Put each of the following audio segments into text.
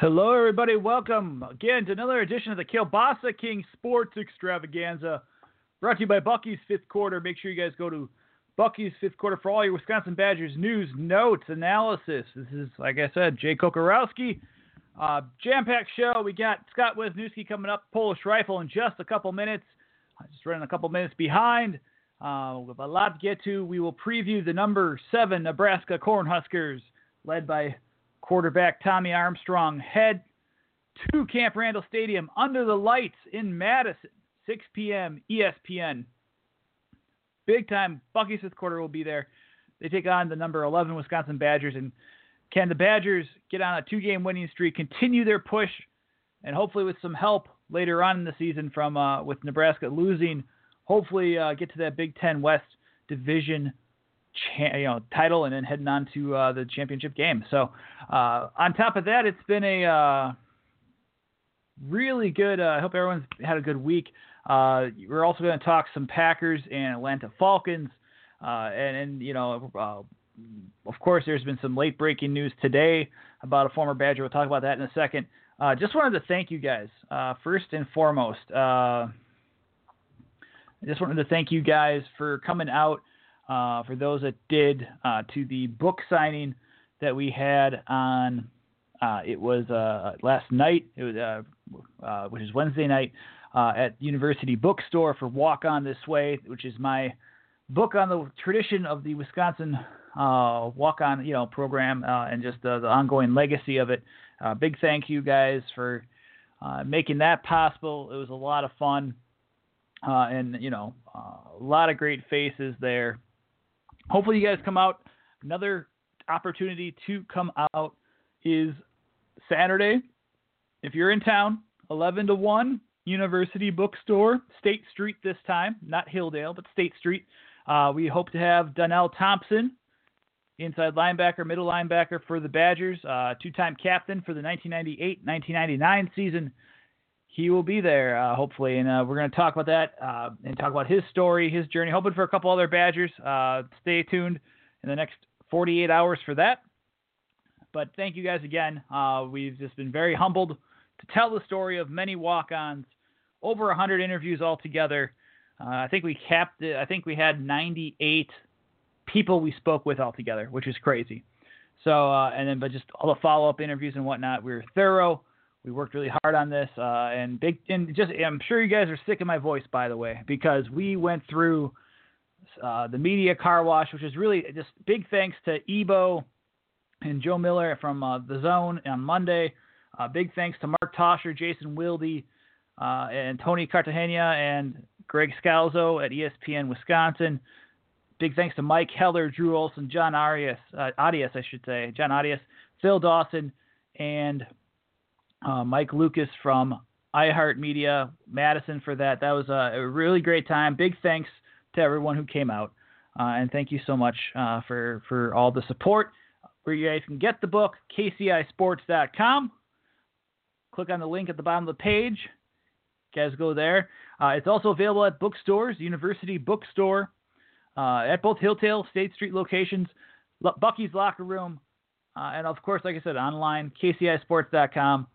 Hello, everybody. Welcome again to another edition of the Kielbasa King Sports Extravaganza, brought to you by Bucky's Fifth Quarter. Make sure you guys go to Bucky's Fifth Quarter for all your Wisconsin Badgers news, notes, analysis. This is, like I said, Jay Kocorowski. Uh, jam-packed show. We got Scott Wisniewski coming up, Polish Rifle, in just a couple minutes. I Just running a couple minutes behind. Uh, we have a lot to get to. We will preview the number seven Nebraska Cornhuskers, led by quarterback Tommy Armstrong. Head to Camp Randall Stadium under the lights in Madison, 6 p.m. ESPN. Big time. Bucky fifth quarter will be there. They take on the number 11 Wisconsin Badgers and can the Badgers get on a two game winning streak, continue their push, and hopefully with some help later on in the season from uh, with Nebraska losing, hopefully uh, get to that Big Ten West division cha- you know, title and then heading on to uh, the championship game. So uh, on top of that, it's been a uh, really good. Uh, I hope everyone's had a good week. we're also going to talk some Packers and Atlanta Falcons. and, and you know of course, there's been some late breaking news today about a former Badger. We'll talk about that in a second. Uh, just wanted to thank you guys uh, first and foremost. Uh, I just wanted to thank you guys for coming out. Uh, for those that did uh, to the book signing that we had on, uh, it was last night. It was which is Wednesday night at University Bookstore for Walk On This Way, which is my book on the tradition of the Wisconsin uh, walk on you know program uh, and just the, ongoing legacy of it. Uh, big thank you guys for uh, making that possible. It was a lot of fun, uh, and you know uh, a lot of great faces there. Hopefully you guys come out. Another opportunity to come out is Saturday. If you're in town, 11 to 1, University Bookstore, State Street this time, not Hilldale, but State Street. Uh, we hope to have Donnell Thompson, inside linebacker, middle linebacker for the Badgers, uh, two-time captain for the 1998-1999 season. He will be there uh, hopefully, and uh, we're going to talk about that uh, and talk about his story, his journey. Hoping for a couple other Badgers. Uh, stay tuned in the next 48 hours for that. But thank you guys again. Uh, we've just been very humbled to tell the story of many walk-ons, over 100 interviews altogether. I think we capped it. I think we had 98 people we spoke with altogether, which is crazy. So, uh, and then, but just all the follow up interviews and whatnot, we were thorough. We worked really hard on this, uh, and big, and just, I'm sure you guys are sick of my voice, by the way, because we went through uh, the media car wash, which is really just big thanks to Ebo and Joe Miller from uh, the Zone on Monday. Uh, big thanks to Mark Tauscher, Jason Wilde, uh, and Tony Cartagena and Greg Scalzo at ESPN Wisconsin. Big thanks to Mike Heller, Drew Olson, John Arias, uh, Arias, I should say, John Arias, Phil Dawson, and uh, Mike Lucas from iHeartMedia, Madison for that. That was a, really great time. Big thanks to everyone who came out, uh, and thank you so much uh, for for all the support. Where you guys can get the book, KCISports.com. Click on the link at the bottom of the page. You guys go there. Uh, it's also available at bookstores, University Bookstore uh, at both Hilldale, State Street locations, Bucky's Locker Room, uh, and of course, like I said, online, kcisports.com,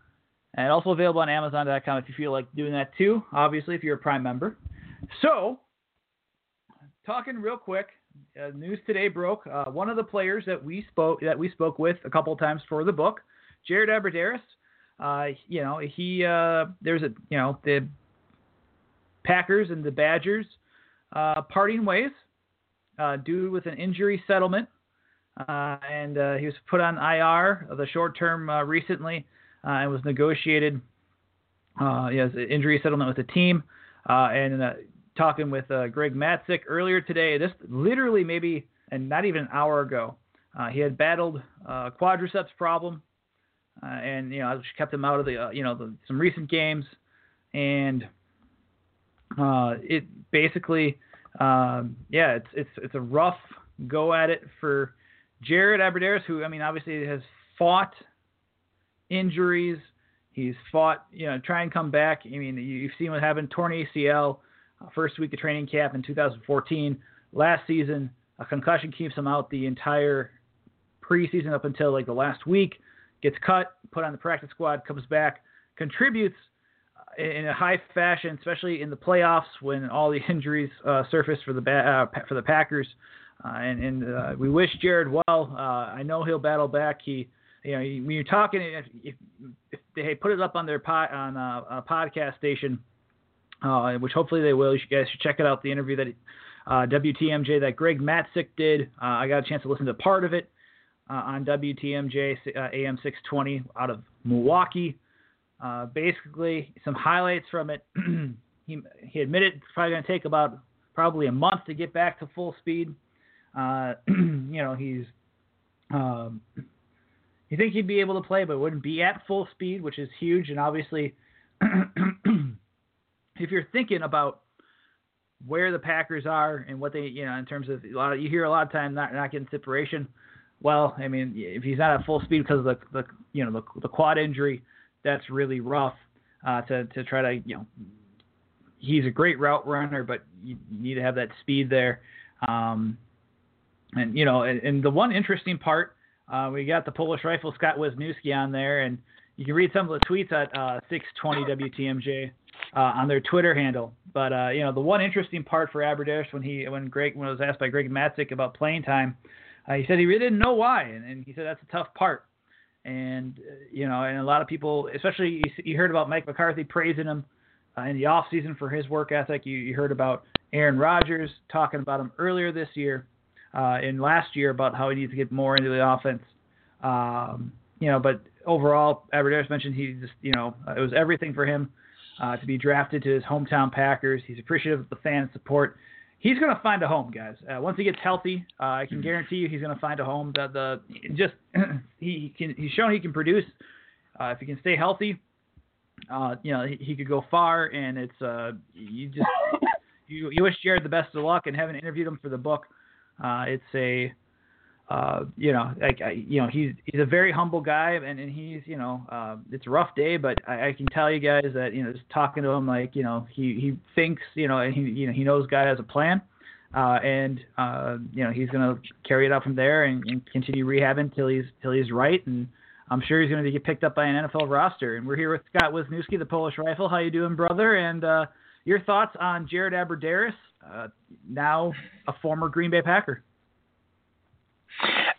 and also available on amazon.com if you feel like doing that too, obviously, if you're a Prime member. So, talking real quick, uh, news today broke. Uh, one of the players that we spoke that we spoke with a couple times for the book, Jared Abbrederis. Uh, you know, he uh, there's a you know the Packers and the Badgers uh, parting ways uh, due with an injury settlement, and he was put on IR, the short term, recently, and was negotiated. Uh, an injury settlement with the team, and talking with Greg Matzek earlier today. This literally maybe and not even an hour ago. Uh, he had battled uh, quadriceps problem, uh, and you know, kept him out of the uh, you know the, some recent games, and uh, it basically, um, yeah, it's it's it's a rough go at it for Jared Abbrederis, who I mean, obviously has fought injuries. He's fought, you know, try and come back. I mean, you've seen what happened. Torn ACL, uh, first week of training camp in 2014. Last season, a concussion keeps him out the entire preseason up until like the last week. Gets cut, put on the practice squad, comes back, contributes uh, in a high fashion, especially in the playoffs when all the injuries uh, surface for the uh, for the Packers. Uh, and, and uh, we wish Jared well. Uh, I know he'll battle back. He, you know, when you're talking, if, if, if they put it up on their pod, on a, a podcast station, which hopefully they will, you guys should check it out. The interview that WTMJ that Greg Matzek did. I got a chance to listen to part of it on WTMJ AM 620 out of Milwaukee. Uh, basically, some highlights from it. he, he admitted it's probably going to take about probably a month to get back to full speed. Uh, you know, he's um, you think he'd be able to play, but wouldn't be at full speed, which is huge. And obviously, if you're thinking about where the Packers are and what they, you know, in terms of a lot of, you hear a lot of time not not getting separation. Well, I mean, if he's not at full speed because of the, the you know the, the quad injury, that's really rough uh, to to try to you know. He's a great route runner, but you, need to have that speed there. Um, and you know, and, and the one interesting part, uh, we got the Polish rifle Scott Wisniewski on there, and you can read some of the tweets at uh, 620 WTMJ uh, on their Twitter handle. But uh, you know, the one interesting part for Abbrederis when he when Greg when was asked by Greg Matzek about playing time, uh, he said he really didn't know why, and, and he said that's a tough part. And uh, you know, and a lot of people, especially you, you heard about Mike McCarthy praising him uh, in the off season for his work ethic. You, you heard about Aaron Rodgers talking about him earlier this year uh, in last year about how he needs to get more into the offense. Um, you know, but overall, Abbrederis mentioned he just, you know, it was everything for him uh, to be drafted to his hometown Packers. He's appreciative of the fan support. He's going to find a home, guys. Uh, once he gets healthy, uh, I can guarantee you he's going to find a home. That the just he can he's shown he can produce. Uh, if he can stay healthy, uh, you know he, he, could go far. And it's uh, you just you, you wish Jared the best of luck. And having interviewed him for the book, uh, it's a uh, you know, like you know, he's he's a very humble guy, and, and he's you know, uh, it's a rough day, but I, I can tell you guys that you know, just talking to him, like you know, he he thinks you know, and he you know, he knows God has a plan, uh, and uh, you know, he's gonna carry it out from there and, and continue rehabbing till he's till he's right, and I'm sure he's gonna get picked up by an NFL roster. And we're here with Scott Wisniewski, the Polish Rifle. How you doing, brother? And uh, your thoughts on Jared Abbrederis, uh, now a former Green Bay Packer?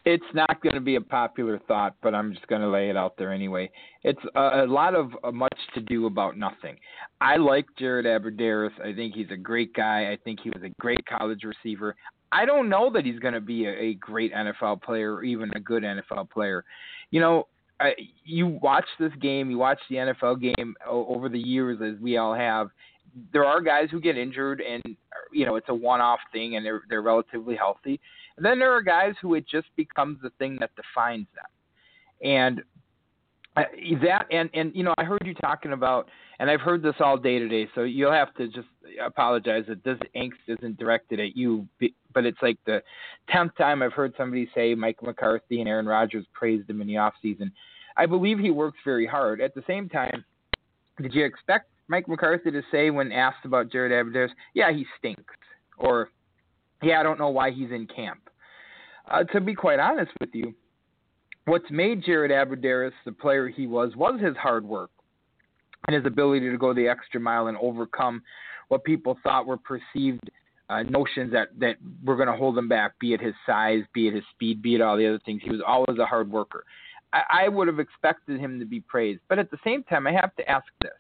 It's not going to be a popular thought, but I'm just going to lay it out there anyway. It's a, a lot of uh, much to do about nothing. I like Jared Abbrederis. I think he's a great guy. I think he was a great college receiver. I don't know that he's going to be a, a great NFL player or even a good NFL player. You know, I, you watch this game, you watch the NFL game over the years as we all have, there are guys who get injured and you know it's a one-off thing and they're they're relatively healthy. And then there are guys who it just becomes the thing that defines them. And that and and you know I heard you talking about and I've heard this all day today so you'll have to just apologize that this angst isn't directed at you but it's like the 10th time I've heard somebody say Mike McCarthy and Aaron Rodgers praised him in the off season. I believe he works very hard. At the same time, did you expect Mike McCarthy to say when asked about Jared Abbrederis, yeah, he stinks, or yeah, I don't know why he's in camp. Uh, to be quite honest with you, what's made Jared Abbrederis the player he was was his hard work and his ability to go the extra mile and overcome what people thought were perceived uh, notions that that were going to hold him back, be it his size, be it his speed, be it all the other things. He was always a hard worker. I, I would have expected him to be praised, but at the same time, I have to ask this: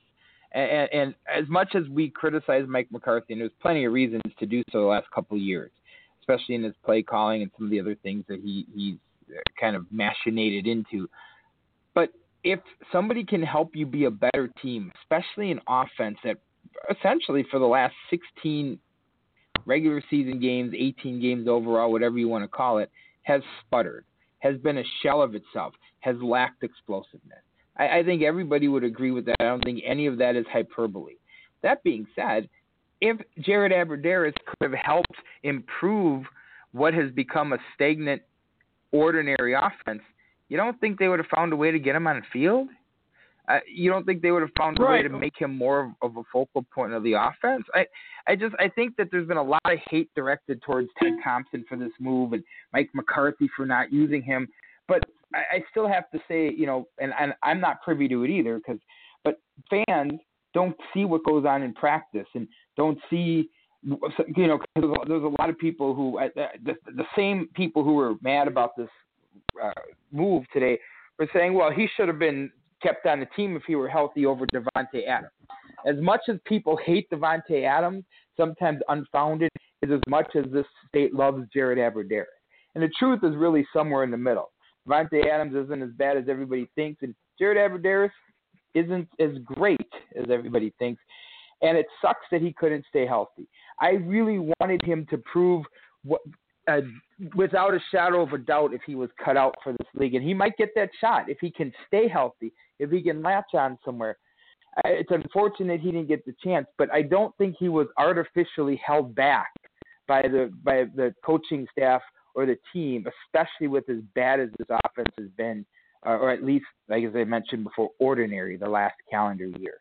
and, and as much as we criticize Mike McCarthy, and there's plenty of reasons to do so the last couple of years, especially in his play calling and some of the other things that he he's uh, kind of machinated into. But if somebody can help you be a better team, especially in offense that essentially for the last 16 regular season games, 18 games overall, whatever you want to call it, has sputtered. has been a shell of itself, has lacked explosiveness. I, I think everybody would agree with that. I don't think any of that is hyperbole. That being said, if Jared Abbrederis could have helped improve what has become a stagnant, ordinary offense, you don't think they would have found a way to get him on the field? Uh, you don't think they would have found a right. way to make him more of a focal point of the offense? I, I just I think that there's been a lot of hate directed towards Ted Thompson for this move and Mike McCarthy for not using him. But I, I still have to say, you know, and, and I'm not privy to it either, because but fans don't see what goes on in practice and don't see you know there's a lot of people who uh, the, the same people who were mad about this uh, move today were saying well he should have been kept on the team if he were healthy over Davante Adams. As much as people hate Davante Adams, sometimes unfounded, is as much as this state loves Jared Abbrederis. And the truth is really somewhere in the middle. Davante Adams isn't as bad as everybody thinks, and Jared Abbrederis isn't as great as everybody thinks. And it sucks that he couldn't stay healthy. I really wanted him to prove what, uh, without a shadow of a doubt if he was cut out for this league. And he might get that shot if he can stay healthy, if he can latch on somewhere. It's unfortunate he didn't get the chance, but I don't think he was artificially held back by the by the coaching staff or the team, especially with as bad as this offense has been, or at least, like as I mentioned before, ordinary the last calendar year.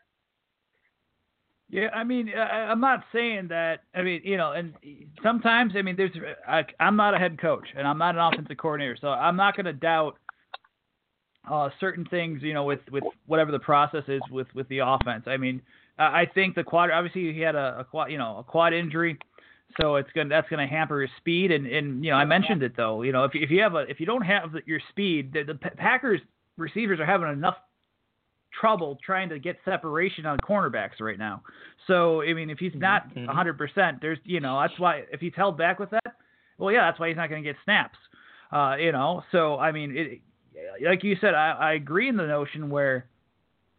Yeah, I mean, I, I'm not saying that. I mean, you know, and sometimes, I mean, there's. I, I'm not a head coach, and I'm not an offensive coordinator, so I'm not going to doubt uh, certain things, you know, with with whatever the process is with with the offense. I mean, I think the quad. Obviously, he had a, a quad, you know, a quad injury, so it's gonna that's gonna hamper his speed. And and you know, I mentioned it though. You know, if if you have a if you don't have your speed, the, the Packers receivers are having enough trouble trying to get separation on cornerbacks right now. So I mean, if he's not 100%, mm-hmm. there's you know that's why if he's held back with that, well, yeah, that's why he's not going to get snaps. Uh, you know, so I mean, it, like you said, I, I agree in the notion where,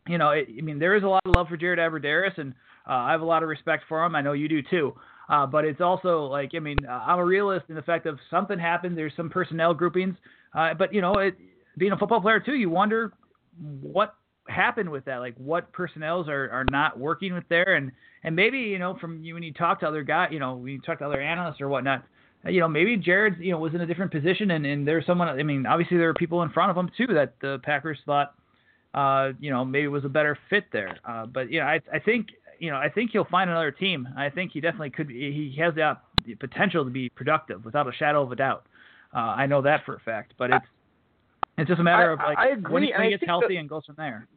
you know, it, I mean, there is a lot of love for Jared Abbrederis, and uh, I have a lot of respect for him. I know you do too. Uh, but it's also like, I mean, I'm a realist in the fact of something happened. There's some personnel groupings, uh, but you know, it, being a football player too, you wonder what happened with that? Like what personnels are, are not working with there, and and maybe you know from you when you talk to other guys, you know when you talk to other analysts or whatnot, uh, you know maybe Jared you know was in a different position, and and there's someone. I mean, obviously there are people in front of him too that the Packers thought, uh, you know, maybe was a better fit there. Uh, but you know, I I think you know I think he'll find another team. I think he definitely could. He has the, the potential to be productive without a shadow of a doubt. Uh, I know that for a fact, but it's it's just a matter of like when he, when he gets healthy the, and goes from there.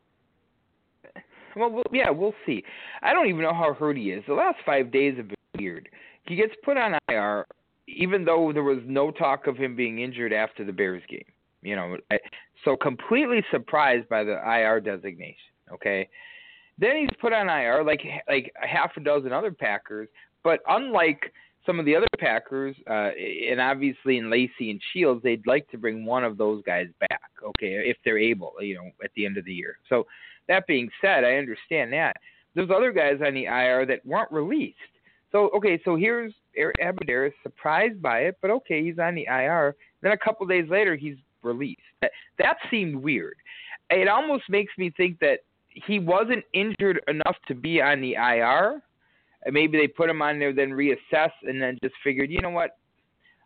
Well, yeah, we'll see. I don't even know how hurt he is. The last five days have been weird. He gets put on IR, even though there was no talk of him being injured after the Bears game. You know, I, so completely surprised by the IR designation. Okay, then he's put on IR like like half a dozen other Packers, but unlike some of the other Packers, uh, and obviously in Lacy and Shields, they'd like to bring one of those guys back, okay, if they're able, you know, at the end of the year. So that being said, I understand that. There's other guys on the IR that weren't released. So okay, so here's Abbrederis surprised by it, but okay, he's on the IR. Then a couple days later, he's released. That, that seemed weird. It almost makes me think that he wasn't injured enough to be on the IR. Maybe they put him on there, then reassess, and then just figured, you know what,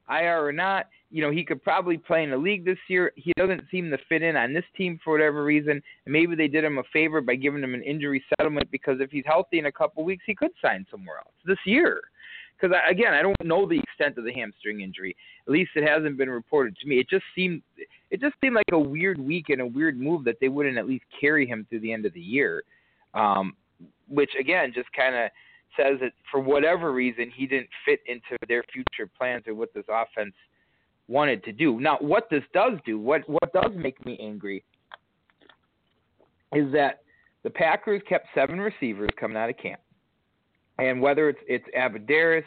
IR or not, you know, he could probably play in the league this year. He doesn't seem to fit in on this team for whatever reason. And maybe they did him a favor by giving him an injury settlement because if he's healthy in a couple weeks, he could sign somewhere else this year. Because again, I don't know the extent of the hamstring injury. At least it hasn't been reported to me. It just seemed it just seemed like a weird week and a weird move that they wouldn't at least carry him through the end of the year. Um, which again just kind of says that for whatever reason he didn't fit into their future plans or what this offense wanted to do. Now, what this does do, what what does make me angry, is that the Packers kept seven receivers coming out of camp, and whether it's it's Abbrederis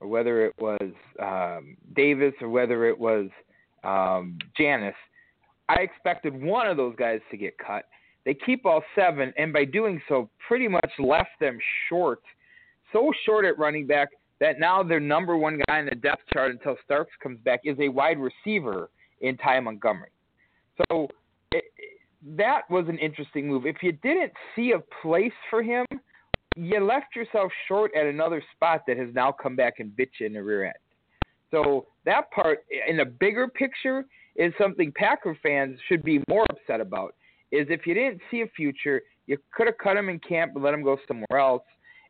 or whether it was um, Davis or whether it was um, Janis, I expected one of those guys to get cut. They keep all seven, and by doing so, pretty much left them short, so short at running back that now their number one guy in the depth chart until Starks comes back is a wide receiver in Ty Montgomery. So it, that was an interesting move. If you didn't see a place for him, you left yourself short at another spot that has now come back and bit you in the rear end. So that part, in the bigger picture, is something Packer fans should be more upset about. Is if you didn't see a future, you could have cut him in camp and let him go somewhere else,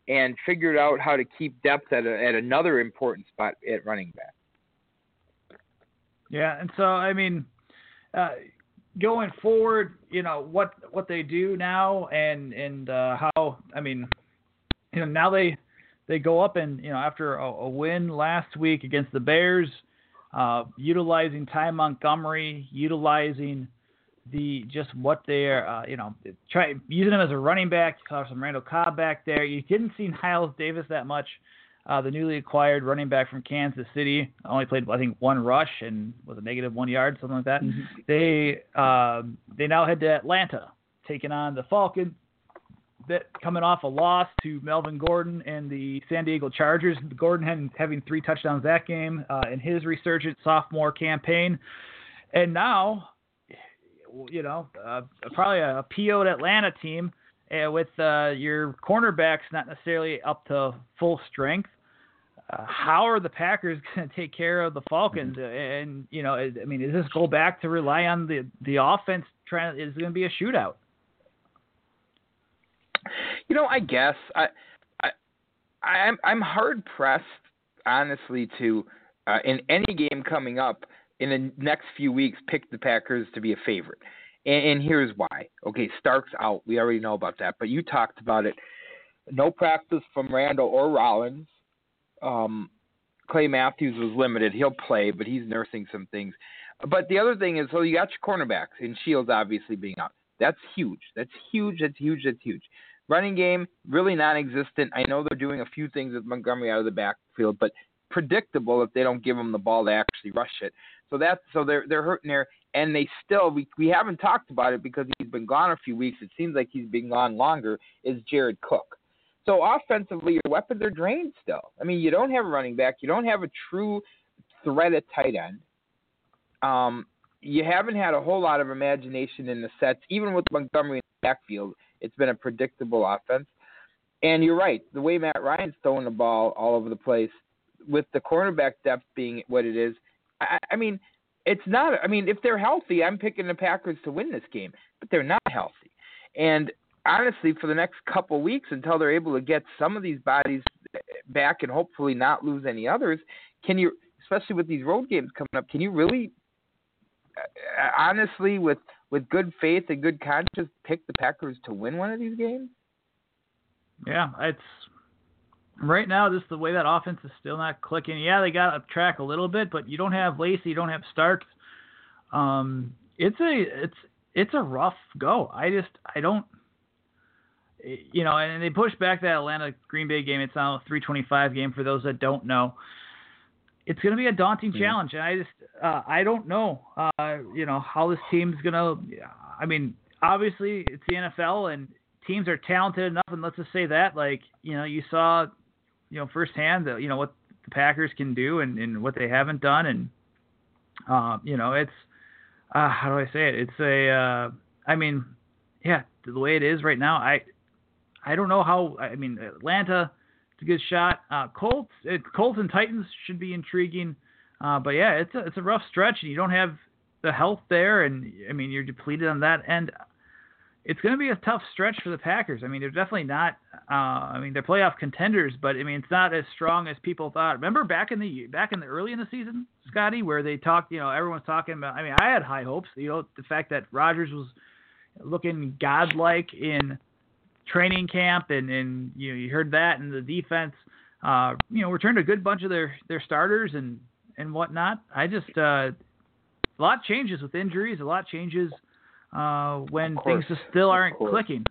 and figured out how to keep depth at, a, at another important spot at running back. Yeah, and so I mean, uh, going forward, you know what what they do now, and and uh, how I mean, you know now they they go up and you know after a, a win last week against the Bears, uh, utilizing Ty Montgomery, utilizing the just what they're uh, you know try using him as a running back. You saw some Randall Cobb back there. You didn't see Knile Davis that much. Uh, the newly acquired running back from Kansas City only played I think one rush and was a negative one yard something like that. Mm-hmm. They um, they now head to Atlanta, taking on the Falcons. That coming off a loss to Melvin Gordon and the San Diego Chargers. Gordon had, having three touchdowns that game uh, in his resurgent sophomore campaign, and now you know, uh, probably a PO'd Atlanta team uh, with uh, your cornerbacks not necessarily up to full strength. Uh, how are the Packers going to take care of the Falcons? And you know, I mean, does this go back to rely on the the offense? Trying is going to be a shootout. You know, I guess I, I, I'm I'm hard pressed, honestly, to uh, in any game coming up in the next few weeks pick the Packers to be a favorite. And, and here's why. Okay, Stark's out. We already know about that. But you talked about it. No practice from Randall or Rollins. Um, Clay Matthews was limited. He'll play, but he's nursing some things. But the other thing is, so you got your cornerbacks, and Shields obviously being out. That's huge. That's huge. That's huge. That's huge. Running game really non-existent. I know they're doing a few things with Montgomery out of the backfield, but predictable if they don't give him the ball to actually rush it. So that's so they're they're hurting there, and they still we we haven't talked about it because he's been gone a few weeks. It seems like he's been gone longer. Is Jared Cook? So offensively, your weapons are drained still. I mean, you don't have a running back, you don't have a true threat at tight end. Um, you haven't had a whole lot of imagination in the sets, even with Montgomery in the backfield. It's been a predictable offense. And you're right, the way Matt Ryan's throwing the ball all over the place, with the cornerback depth being what it is, I, I mean, it's not. I mean, if they're healthy, I'm picking the Packers to win this game, but they're not healthy. And honestly, for the next couple weeks until they're able to get some of these bodies back and hopefully not lose any others, can you, especially with these road games coming up, can you really, uh, honestly, with with good faith and good conscience, pick the Packers to win one of these games? Yeah, it's right now, just the way that offense is still not clicking. Yeah, they got up track a little bit, but you don't have Lacy, you don't have Starks. Um, it's a it's it's a rough go. I just I don't you know, and they pushed back that Atlanta Green Bay game. It's now a 325 game for those that don't know. It's going to be a daunting mm-hmm. challenge, and I just uh, I don't know, uh, you know, how this team's going to. I mean, obviously it's the NFL, and teams are talented enough, and let's just say that, like you know, you saw you know firsthand that you know what the Packers can do and, and what they haven't done, and uh, you know it's uh, how do I say it? It's a uh, I mean, yeah, the way it is right now, I I don't know how. I mean, Atlanta, a good shot. Uh, Colts, it, Colts and Titans should be intriguing, uh, but yeah, it's a it's a rough stretch, and you don't have the health there, and I mean you're depleted on that end it's going to be a tough stretch for the Packers. I mean, they're definitely not. Uh, I mean, they're playoff contenders, but I mean, it's not as strong as people thought. Remember back in the back in the early in the season, Scotty, where they talked. You know, everyone's talking about. I mean, I had high hopes. You know, the fact that Rodgers was looking godlike in training camp, and and you know, you heard that, and the defense, uh, you know, returned a good bunch of their their starters and and whatnot. I just uh, a lot changes with injuries. A lot changes uh, when things just still aren't clicking.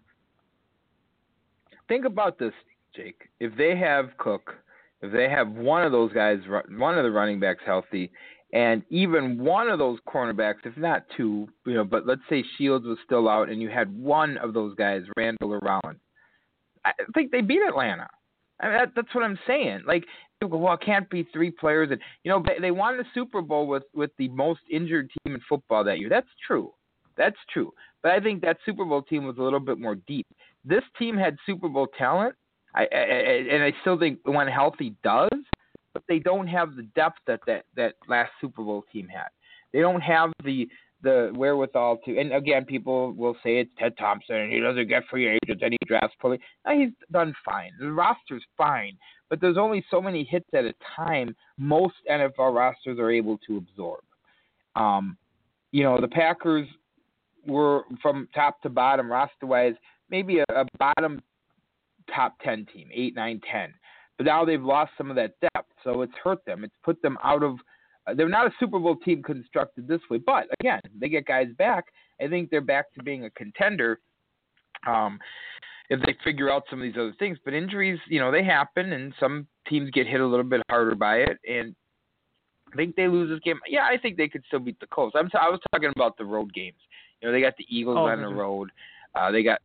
Think about this, Jake. If they have Cook, if they have one of those guys, one of the running backs healthy, and even one of those cornerbacks, if not two, you know, but let's say Shields was still out, and you had one of those guys, Randall or Rollins, I think they beat Atlanta. I mean, that, that's what I'm saying. Like well, it can't be three players, and you know they, they won the Super Bowl with with the most injured team in football that year. That's true, that's true. But I think that Super Bowl team was a little bit more deep. This team had Super Bowl talent, I, I, and I still think when healthy does, but they don't have the depth that that that last Super Bowl team had. They don't have the the wherewithal to. And again, people will say it's Ted Thompson and he doesn't get free agents and he drafts poorly. No, he's done fine. The roster's fine, but there's only so many hits at a time. Most NFL rosters are able to absorb. Um, you know, the Packers were from top to bottom roster wise, maybe a, a bottom top ten team, eight, nine, ten. But now they've lost some of that depth, so it's hurt them. It's put them out of uh, they're not a Super Bowl team constructed this way, but again, they get guys back. I think they're back to being a contender. Um, if they figure out some of these other things, but injuries, you know, they happen, and some teams get hit a little bit harder by it. And I think they lose this game. Yeah, I think they could still beat the Colts. I'm t- I was talking about the road games. You know, they got the Eagles oh, on the road. Uh, they got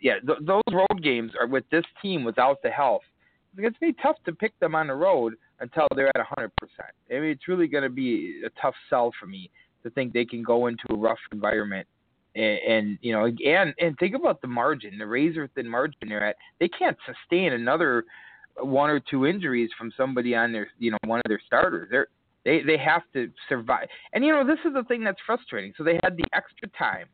yeah, th- those road games are with this team without the health. It's going to be tough to pick them on the road until they're at 100%. I mean, it's really going to be a tough sell for me to think they can go into a rough environment. And, and you know, and and think about the margin, the razor thin margin they're at. They can't sustain another one or two injuries from somebody on their, you know, one of their starters. They're they they have to survive. And you know, this is the thing that's frustrating. So they had the extra time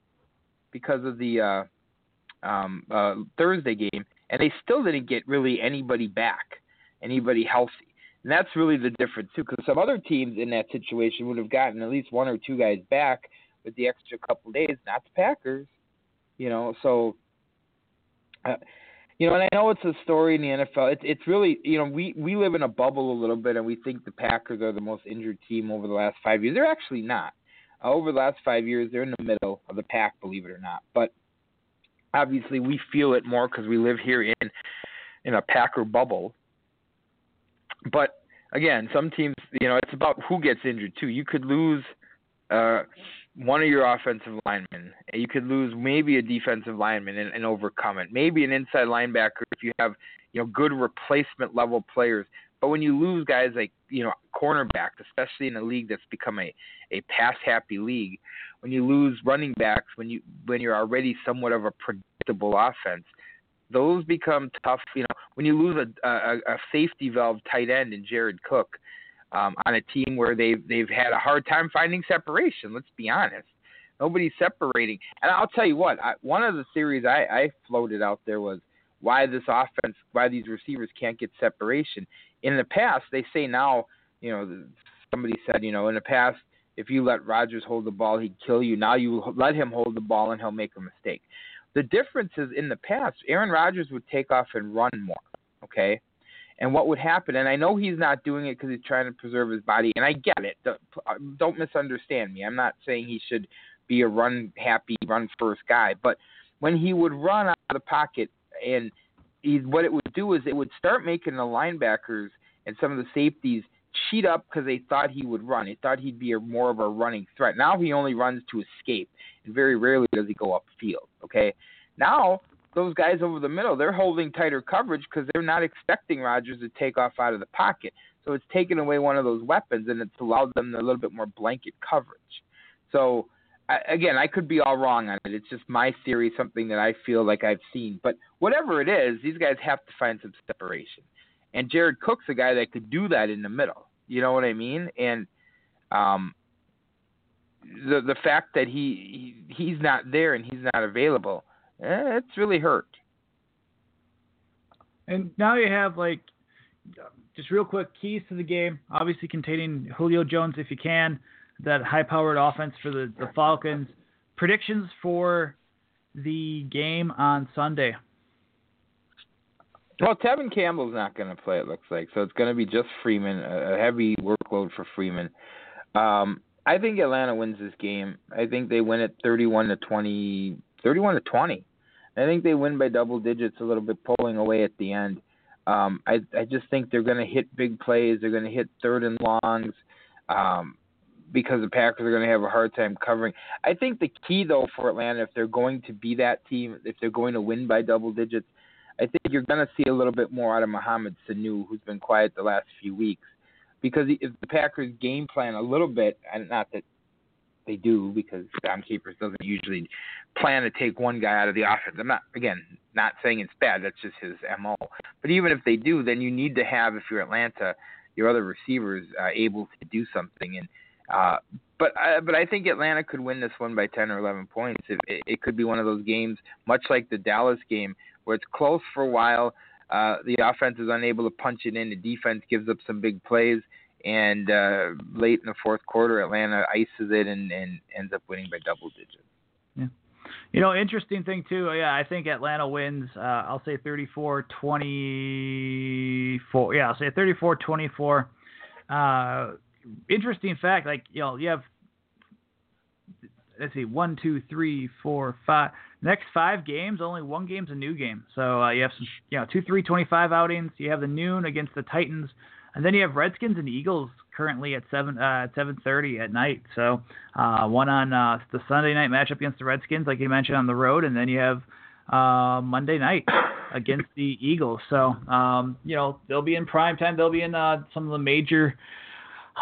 because of the uh, um, uh, Thursday game, and they still didn't get really anybody back, anybody healthy. And that's really the difference too, because some other teams in that situation would have gotten at least one or two guys back with the extra couple days. Not the Packers, you know. So, uh, you know, and I know it's a story in the NFL. It's it's really, you know, we we live in a bubble a little bit, and we think the Packers are the most injured team over the last five years. They're actually not. Uh, over the last five years, they're in the middle of the pack, believe it or not. But obviously, we feel it more because we live here in in a Packer bubble but again, some teams, you know, it's about who gets injured too. You could lose uh, one of your offensive linemen. You could lose maybe a defensive lineman and, and overcome it. Maybe an inside linebacker if you have you know good replacement level players. But when you lose guys like you know cornerback, especially in a league that's become a a pass happy league, when you lose running backs, when you when you're already somewhat of a predictable offense, those become tough. You know, when you lose a, a, a safety valve tight end in Jared Cook um, on a team where they've they've had a hard time finding separation. Let's be honest, nobody's separating. And I'll tell you what, I, one of the theories I, I floated out there was why this offense, why these receivers can't get separation. In the past, they say now, you know, somebody said, you know, in the past, if you let Rodgers hold the ball, he'd kill you. Now you let him hold the ball and he'll make a mistake. The difference is in the past, Aaron Rodgers would take off and run more. Okay. And what would happen, and I know he's not doing it because he's trying to preserve his body, and I get it. Uh, don't misunderstand me. I'm not saying he should be a run happy, run first guy, but when he would run out of the pocket, and what it would do is it would start making the linebackers and some of the safeties cheat up because they thought he would run. They thought he'd be a, more of a running threat. Now he only runs to escape, and very rarely does he go upfield. Okay, now those guys over the middle, they're holding tighter coverage because they're not expecting Rodgers to take off out of the pocket. So it's taken away one of those weapons, and it's allowed them a little bit more blanket coverage. So again, I could be all wrong on it. It's just my theory, something that I feel like I've seen. But whatever it is, these guys have to find some separation. And Jared Cook's a guy that could do that in the middle. You know what I mean? And um, the the fact that he, he he's not there and he's not available, eh, it's really hurt. And now you have like just real quick keys to the game. Obviously containing Julio Jones if you can, that high-powered offense for the, the Falcons. Predictions for the game on Sunday. Well, Tevin Campbell's not going to play. It looks like so. It's going to be just Freeman, a heavy workload for Freeman. Um, I think Atlanta wins this game. I think they win it 31 to 20, 31 to 20. I think they win by double digits, a little bit pulling away at the end. Um, I I just think they're going to hit big plays. They're going to hit third and longs. Um, because the Packers are going to have a hard time covering. I think the key though for Atlanta, if they're going to be that team, if they're going to win by double digits, I think you're going to see a little bit more out of Mohamed Sanu, who's been quiet the last few weeks, because if the Packers game plan a little bit, and not that they do, because Dom Capers doesn't usually plan to take one guy out of the offense. I'm not again not saying it's bad. That's just his mo. But even if they do, then you need to have, if you're Atlanta, your other receivers uh, able to do something. And uh, but I, but I think Atlanta could win this one by 10 or 11 points. It, it, it could be one of those games, much like the Dallas game, where it's close for a while. Uh, the offense is unable to punch it in. The defense gives up some big plays, and uh, late in the fourth quarter, Atlanta ices it and, and ends up winning by double digits. Yeah. You know, interesting thing too. Yeah, I think Atlanta wins. Uh, I'll say 34-24. Yeah, I'll say 34-24. Uh, interesting fact, like you know, you have let's see, one, two, three, four, five. Next five games, only one game's a new game. So uh, you have some, you know, two, three, twenty-five outings. You have the noon against the Titans, and then you have Redskins and Eagles currently at seven uh, at seven thirty at night. So uh, one on uh, the Sunday night matchup against the Redskins, like you mentioned on the road, and then you have uh, Monday night against the Eagles. So um, you know they'll be in prime time. They'll be in uh, some of the major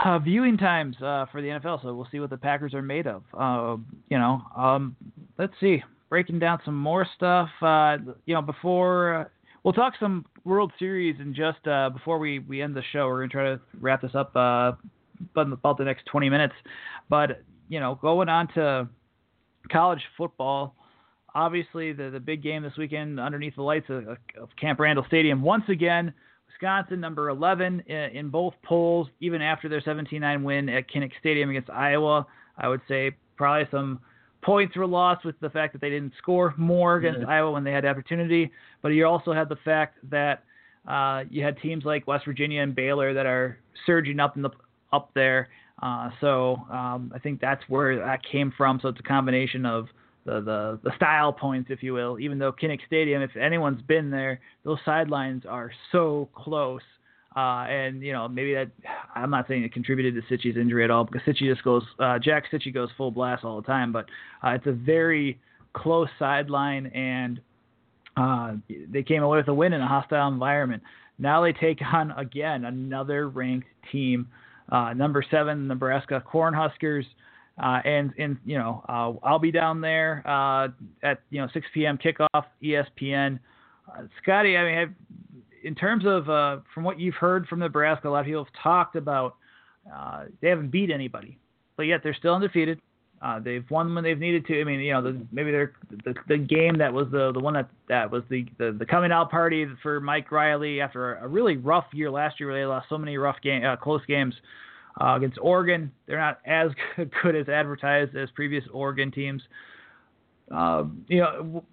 uh, viewing times uh, for the NFL. So we'll see what the Packers are made of. Uh, you know, um, let's see. Breaking down some more stuff. Uh, you know, before uh, we'll talk some World Series and just uh, before we we end the show, we're gonna try to wrap this up uh, but about the next 20 minutes. But you know, going on to college football. Obviously, the the big game this weekend underneath the lights of, of Camp Randall Stadium once again. Wisconsin, number 11 in, in both polls, even after their 17-9 win at Kinnick Stadium against Iowa. I would say probably some points were lost with the fact that they didn't score more against mm-hmm. Iowa when they had the opportunity. But you also had the fact that uh, you had teams like West Virginia and Baylor that are surging up in the up there. Uh, so um, I think that's where that came from. So it's a combination of the, the the style points, if you will. Even though Kinnick Stadium, if anyone's been there, those sidelines are so close. Uh, and you know maybe that I'm not saying it contributed to Cichy's injury at all because Cichy just goes uh, Jack Cichy goes full blast all the time, but uh, it's a very close sideline and uh, they came away with a win in a hostile environment. Now they take on again another ranked team, uh, number seven Nebraska Cornhuskers. Uh, and and you know uh, I'll be down there uh, at you know 6 p.m. kickoff ESPN. Uh, Scotty, I mean, have, in terms of uh, from what you've heard from Nebraska, a lot of people have talked about uh, they haven't beat anybody, but yet they're still undefeated. they've won when they've needed to. I mean, you know, the, maybe they're the, the game that was the the one that that was the, the the coming out party for Mike Riley after a, a really rough year last year. Where they lost so many rough game close games uh, against Oregon. They're not as good as advertised as previous Oregon teams. Uh, you know,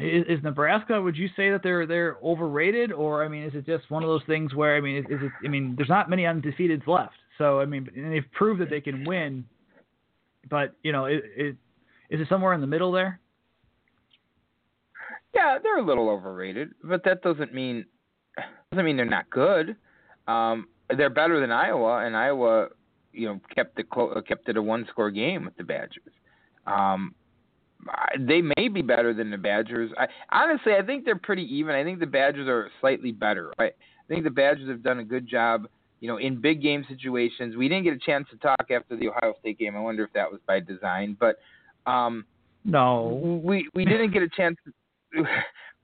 is, is, Nebraska? Would you say that they're they're overrated, or I mean, is it just one of those things where I mean, is, is it? I mean, there's not many undefeateds left, so I mean, they've proved that they can win, but you know, it, it, is it somewhere in the middle there? Yeah, they're a little overrated, but that doesn't mean doesn't mean they're not good. Um, they're better than Iowa, and Iowa, you know, kept it clo- kept it a one score game with the Badgers. Um, they may be better than the Badgers. I, honestly, I think they're pretty even. I think the Badgers are slightly better. I, I think the Badgers have done a good job, you know, in big game situations. We didn't get a chance to talk after the Ohio State game. I wonder if that was by design, but um, no, we we didn't get a chance.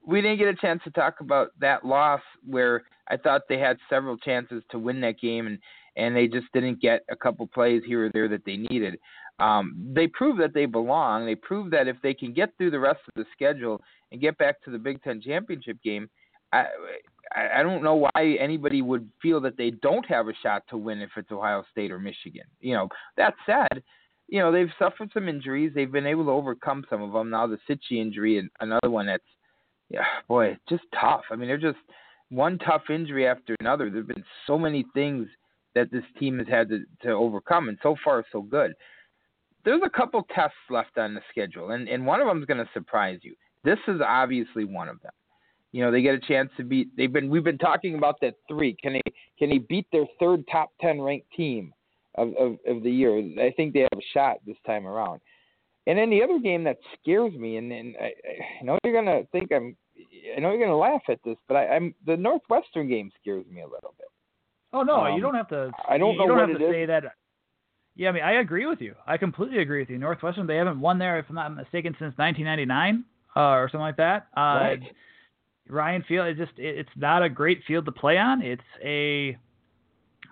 We didn't get a chance to talk about that loss where I thought they had several chances to win that game and and they just didn't get a couple plays here or there that they needed. Um, they prove that they belong. They prove that if they can get through the rest of the schedule and get back to the Big Ten championship game, I I don't know why anybody would feel that they don't have a shot to win if it's Ohio State or Michigan. You know, that said, you know they've suffered some injuries. They've been able to overcome some of them. Now the Cichy injury and another one that's yeah, boy, just tough. I mean, they're just one tough injury after another. There've been so many things that this team has had to, to overcome, and so far so good. There's a couple tests left on the schedule, and, and one of them is going to surprise you. This is obviously one of them. You know, they get a chance to beat. They've been we've been talking about that three. Can they can they beat their third top ten ranked team of, of, of the year? I think they have a shot this time around. And then the other game that scares me, and, and I, I know you're gonna think I'm I know you're going to laugh at this, but I, I'm the Northwestern game scares me a little bit. Oh no, Um, you don't have to. I don't you, know you don't what have it to is. say that. Yeah, I mean, I agree with you. I completely agree with you. Northwestern, they haven't won there, if I'm not mistaken, since 1999 uh, or something like that. Uh, Right. Ryan Field, it just it, it's not a great field to play on. It's a,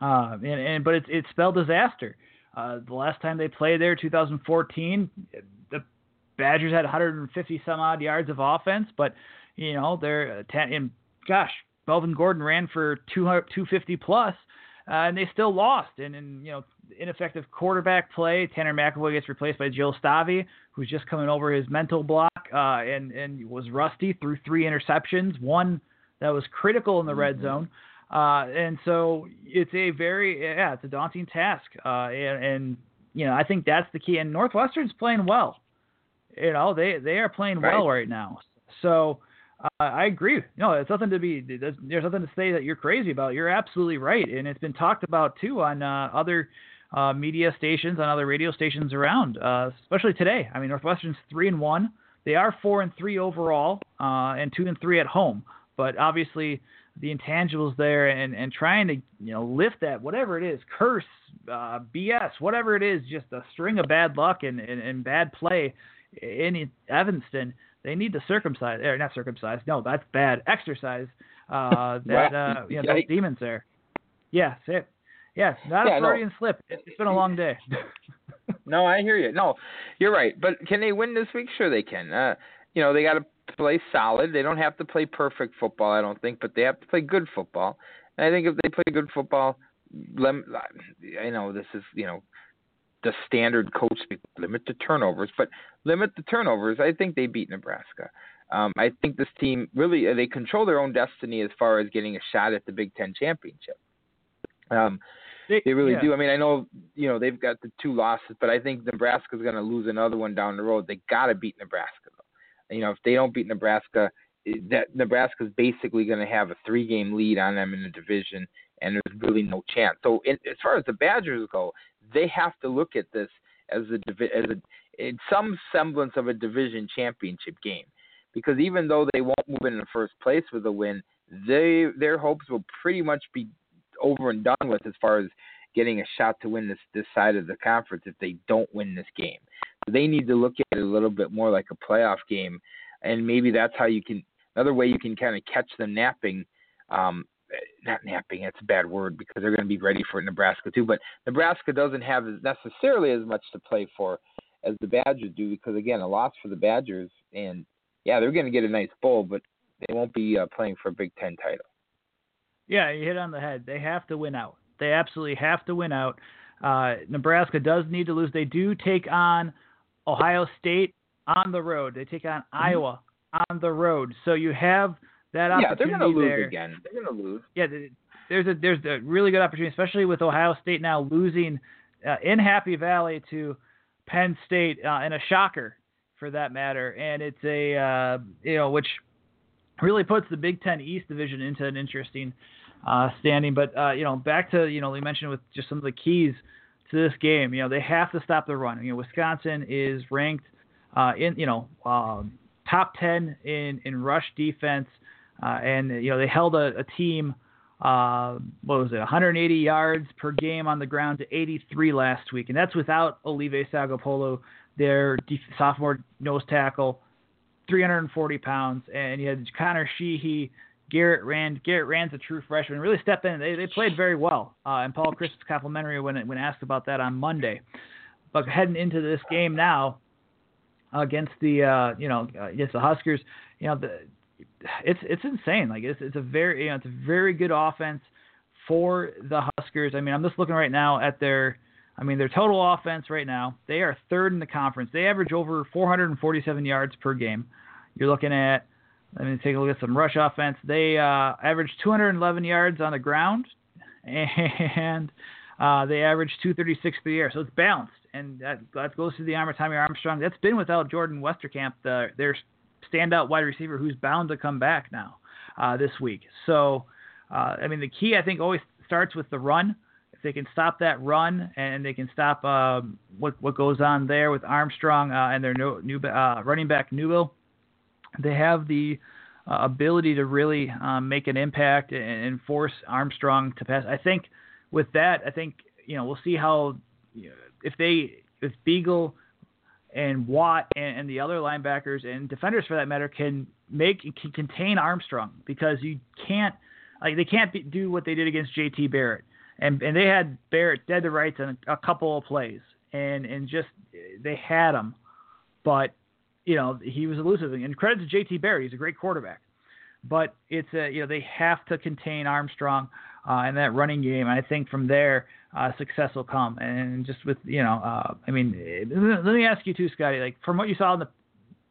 uh, and, and but it's it's spelled disaster. Uh, the last time they played there, 2014, the Badgers had 150 some odd yards of offense, but you know they're uh, and gosh, Melvin Gordon ran for 200, 250 plus, uh, and they still lost. And, and you know ineffective quarterback play. Tanner McEvoy gets replaced by Joe Stave, who's just coming over his mental block uh, and and was rusty through three interceptions, one that was critical in the red zone. Uh, and so it's a very yeah, it's a daunting task. Uh, and, and you know I think that's the key. And Northwestern's playing well. You know they they are playing well right now. So. Uh, I agree. No, it's nothing to be. There's, there's nothing to say that you're crazy about. You're absolutely right, and it's been talked about too on uh, other uh, media stations, on other radio stations around, uh, especially today. I mean, Northwestern's three and one. They are four and three overall, uh, and two and three at home. But obviously, the intangibles there, and and trying to you know lift that whatever it is, curse, uh, BS, whatever it is, just a string of bad luck and and, and bad play in Evanston they need to circumcise or not circumcise no that's bad exercise uh that uh you know those demons there yeah it yeah not Yeah, a no. Freudian slip It- it's been a long day No, I hear you. No, you're right. But can they win this week? Sure, they can. Uh, you know, they got to play solid. They don't have to play perfect football, I don't think, but they have to play good football. And I think if they play good football, lem- I know this is you know the standard coach limit the turnovers, but limit the turnovers. I think they beat Nebraska. Um, I think this team really they control their own destiny as far as getting a shot at the Big Ten championship. Um, they really yeah. do. I mean, I know you know they've got the two losses, but I think Nebraska's going to lose another one down the road. They got to beat Nebraska. You know, if they don't beat Nebraska, eh, that Nebraska's basically going to have a three-game lead on them in the division, and there's really no chance. So, in, as far as the Badgers go, they have to look at this as a as a in some semblance of a division championship game, because even though they won't move in the first place with a win, they their hopes will pretty much be over and done with as far as getting a shot to win this this side of the conference if they don't win this game. They need to look at it a little bit more like a playoff game, and maybe that's how you can another way you can kind of catch them napping. Um, not napping, that's a bad word because they're going to be ready for Nebraska too. But Nebraska doesn't have necessarily as much to play for as the Badgers do because again, a loss for the Badgers, and yeah, they're going to get a nice bowl, but they won't be uh, playing for a Big Ten title. Yeah, you hit on the head. They have to win out. They absolutely have to win out. Uh, Nebraska does need to lose. They do take on Ohio State on the road. They take on Iowa on the road. So you have that Mm-hmm. Yeah, they're opportunity going to lose there. again. They're going to lose. Yeah, there's a there's a really good opportunity, especially with Ohio State now losing uh, in Happy Valley to Penn State uh, in a shocker for that matter, and it's a uh, you know which really puts the Big Ten East division into an interesting uh, standing. But uh, you know, back to you know we mentioned with just some of the keys to this game. You know, they have to stop the run. You know, Wisconsin is ranked uh, in you know um, top ten in in rush defense, uh, and you know they held a, a team. Uh, what was it? 180 yards per game on the ground to 83 last week, and that's without Olive Sagapolu, their def- sophomore nose tackle, 340 pounds, and you had Connor Sheehy, Garrett Rand. Garrett Rand's a true freshman. Really stepped in. They, they played very well. Uh, and Paul Chryst complimentary when when asked about that on Monday. But heading into this game now against the uh, you know against the Huskers, you know the it's it's insane. Like it's it's a very you know it's a very good offense for the Huskers. I mean I'm just looking right now at their I mean their total offense right now. They are third in the conference. They average over 447 yards per game. You're looking at let me take a look at some rush offense. They uh, average 211 yards on the ground, and uh, they average 236 through the air. So it's balanced, and that, that goes to the armor Tommy Armstrong. That's been without Jordan Westerkamp, the, their standout wide receiver, who's bound to come back now uh, this week. So, uh, I mean, the key I think always starts with the run. If they can stop that run and they can stop um, what what goes on there with Armstrong uh, and their new, new uh, running back Newell, they have the uh, ability to really um, make an impact and, and force Armstrong to pass. I think with that, I think you know we'll see how if they if Biegel and Watt and, and the other linebackers and defenders for that matter can make can contain Armstrong because you can't like they can't be, do what they did against JT Barrett and and they had Barrett dead to rights on a, a couple of plays and and just they had him, but you know he was elusive. And credit to JT Barrett he's a great quarterback, but it's a you know they have to contain Armstrong uh, in that running game. And I think from there uh, success will come. And just with you know uh, I mean let me ask you too Scotty like from what you saw in the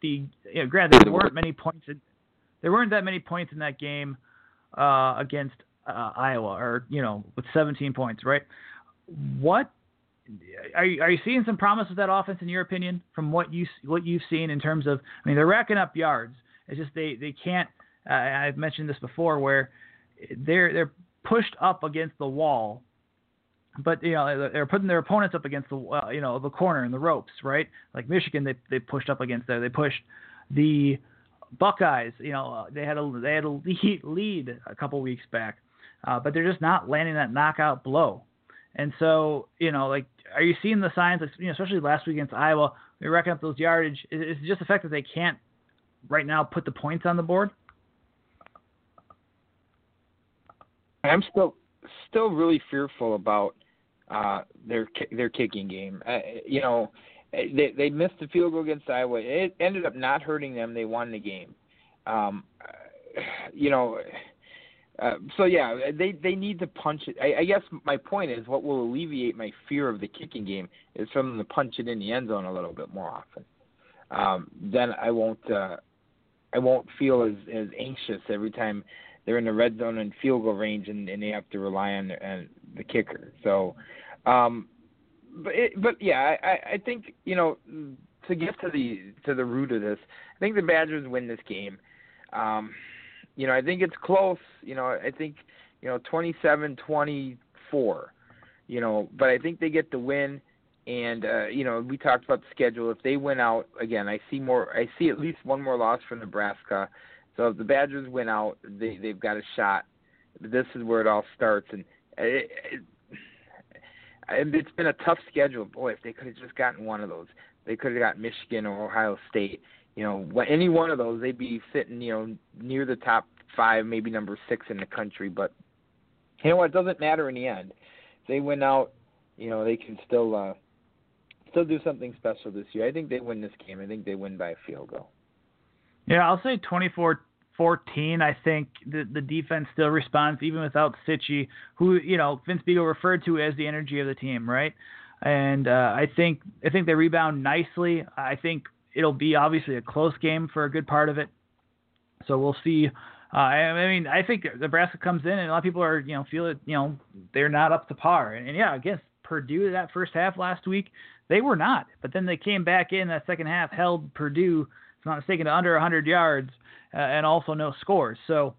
the you know, granted there weren't many points in, there weren't that many points in that game uh, against uh, Iowa, or you know, with 17 points, right? What are you, are you seeing some promise with that offense in your opinion from what you what you've seen in terms of? I mean, they're racking up yards. It's just they they can't. Uh, I've mentioned this before, where they're they're pushed up against the wall, but you know they're putting their opponents up against the uh, you know the corner and the ropes, right? Like Michigan, they they pushed up against there. They pushed the Buckeyes, you know, uh, they had a they had a lead, lead a couple weeks back, uh, but they're just not landing that knockout blow. And so, you know, like, are you seeing the signs? you know, especially last week against Iowa, they're racking up those yardage. Is, it just the fact that they can't right now put the points on the board? I'm still still really fearful about uh, their their kicking game. Uh, you know, they they missed the field goal against Iowa. It ended up not hurting them. They won the game. Um, you know, uh, so yeah, they they need to punch it. I, I guess my point is what will alleviate my fear of the kicking game is for them to punch it in the end zone a little bit more often. Um, then I won't uh, I won't feel as as anxious every time they're in the red zone and field goal range and, and they have to rely on the, on the kicker. So um, but it, but yeah, I, I think you know to get to the to the root of this, I think the Badgers win this game. Um, you know, I think it's close. You know, I think you know twenty seven twenty four. You know, but I think they get the win. And uh, you know, we talked about the schedule. If they win out again, I see more. I see at least one more loss for Nebraska. So if the Badgers win out, they they've got a shot. This is where it all starts, and it, it, it's been a tough schedule. Boy, if they could have just gotten one of those, they could have got Michigan or Ohio State. You know, any one of those, they'd be sitting, you know, near the top five, maybe number six in the country. But you know what? It doesn't matter in the end. If they win out, you know, they can still uh, still do something special this year. I think they win this game. I think they win by a field goal. Yeah, I'll say 24 14, I think the the defense still responds even without Cichy, who you know Vince Biegel referred to as the energy of the team, right? And uh, I think I think they rebound nicely. I think it'll be obviously a close game for a good part of it. So we'll see. Uh, I, mean, I think Nebraska comes in, and a lot of people are you know feel it. You know, they're not up to par. And, and yeah, against Purdue that first half last week, they were not. But then they came back in that second half, held Purdue, if I'm not mistaken, to under 100 yards uh, and also no scores. So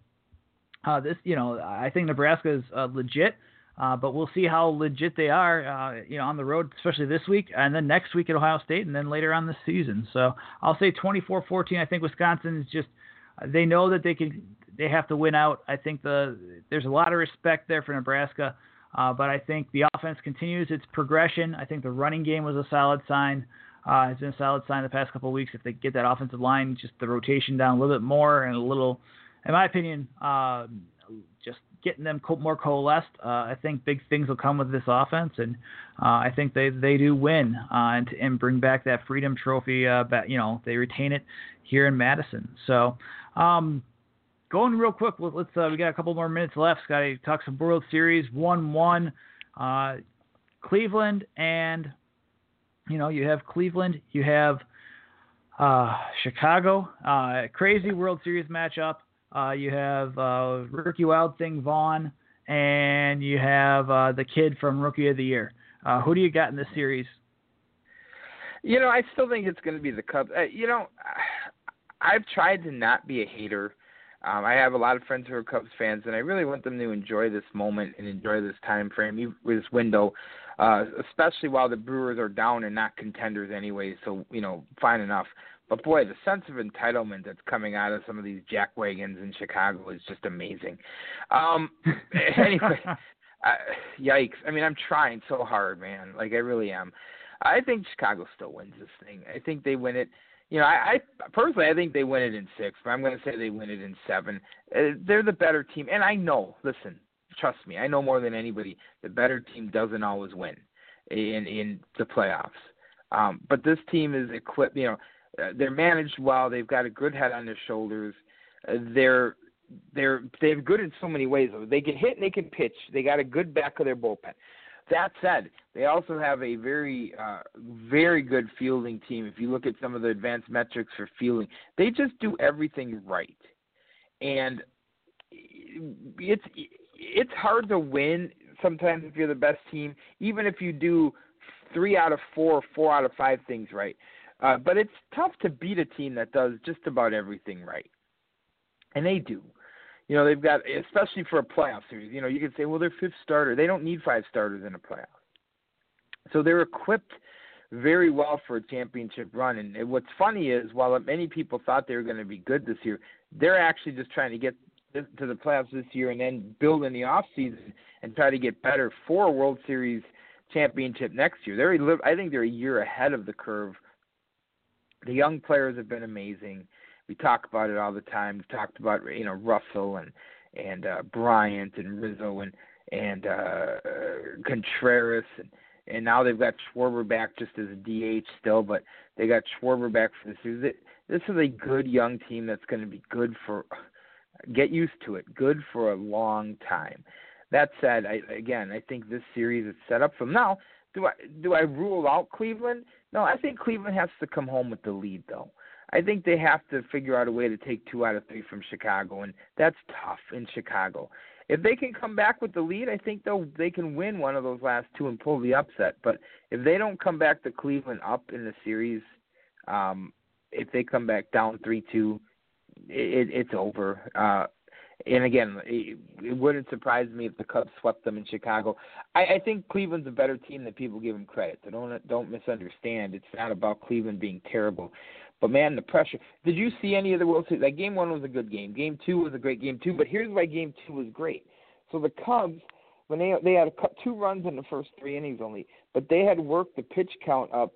uh, this, you know, I think Nebraska is uh, legit. Uh, but we'll see how legit they are, uh, you know, on the road, especially this week, and then next week at Ohio State, and then later on this season. So I'll say 24-14. I think Wisconsin is just they know that they can they have to win out. I think the there's a lot of respect there for Nebraska, uh, but I think the offense continues its progression. I think the running game was a solid sign uh, has been a solid sign the past couple of weeks. If they get that offensive line, just the rotation down a little bit more and a little, in my opinion, uh, just getting them more coalesced, uh, I think big things will come with this offense, and uh, I think they they do win uh, and and bring back that Freedom Trophy. Uh, you know, they retain it here in Madison. So. Um, going real quick, let's uh, we got a couple more minutes left. Scotty, talk some World Series one one. Uh, Cleveland and you know, you have Cleveland, you have uh, Chicago, uh, crazy World Series matchup. Uh, you have uh, rookie wild thing Vaughn, and you have uh, the kid from Rookie of the Year. Uh, who do you got in this series? You know, I still think it's going to be the Cubs. Uh, you know, I've tried to not be a hater. Um, I have a lot of friends who are Cubs fans, and I really want them to enjoy this moment and enjoy this time frame, this window uh, especially while the Brewers are down and not contenders anyway. So you know, fine enough. But boy, the sense of entitlement that's coming out of some of these jack wagons in Chicago is just amazing. Um, anyway, uh, yikes! I mean, I'm trying so hard, man. Like I really am. I think Chicago still wins this thing. I think they win it. You know, I, I personally I think they win it in six, but I'm going to say they win it in seven. Uh, they're the better team, and I know. Listen, trust me, I know more than anybody. The better team doesn't always win in in the playoffs. Um, but this team is equipped. You know, they're managed well. They've got a good head on their shoulders. Uh, they're they're they're good in so many ways. They can hit and they can pitch. They got a good back of their bullpen. That said, they also have a very uh, very good fielding team. If you look at some of the advanced metrics for fielding, they just do everything right. And it's it's hard to win sometimes if you're the best team, even if you do three out of four, four out of five things right. Uh, but it's tough to beat a team that does just about everything right, and they do. You know, they've got especially for a playoff series. You know, you could say, well, they're fifth starter. They don't need five starters in a playoff, so they're equipped very well for a championship run. And what's funny is, while many people thought they were going to be good this year, they're actually just trying to get to the playoffs this year and then build in the off season and try to get better for a World Series championship next year. They're I think they're a year ahead of the curve. The young players have been amazing. We talk about it all the time. We've talked about you know Russell and and uh, Bryant and Rizzo and and uh, Contreras and and now they've got Schwarber back just as a DH still, but they got Schwarber back for the season. This is a good young team that's going to be good for get used to it. Good for a long time. That said, I, again, I think this series is set up from now. Do I do I rule out Cleveland? No, I think Cleveland has to come home with the lead though. I think they have to figure out a way to take two out of three from Chicago, and that's tough in Chicago. If they can come back with the lead, I think they'll they can win one of those last two and pull the upset. But if they don't come back to Cleveland up in the series, um, if they come back down three two, it, it's over. Uh, and again, it, it wouldn't surprise me if the Cubs swept them in Chicago. I, I think Cleveland's a better team than people give them credit. So don't don't misunderstand. It's not about Cleveland being terrible, but man, the pressure. Did you see any of the World Series? Like game one was a good game. Game two was a great game too. But here's why game two was great. So the Cubs, when they they had two runs in the first three innings only, but they had worked the pitch count up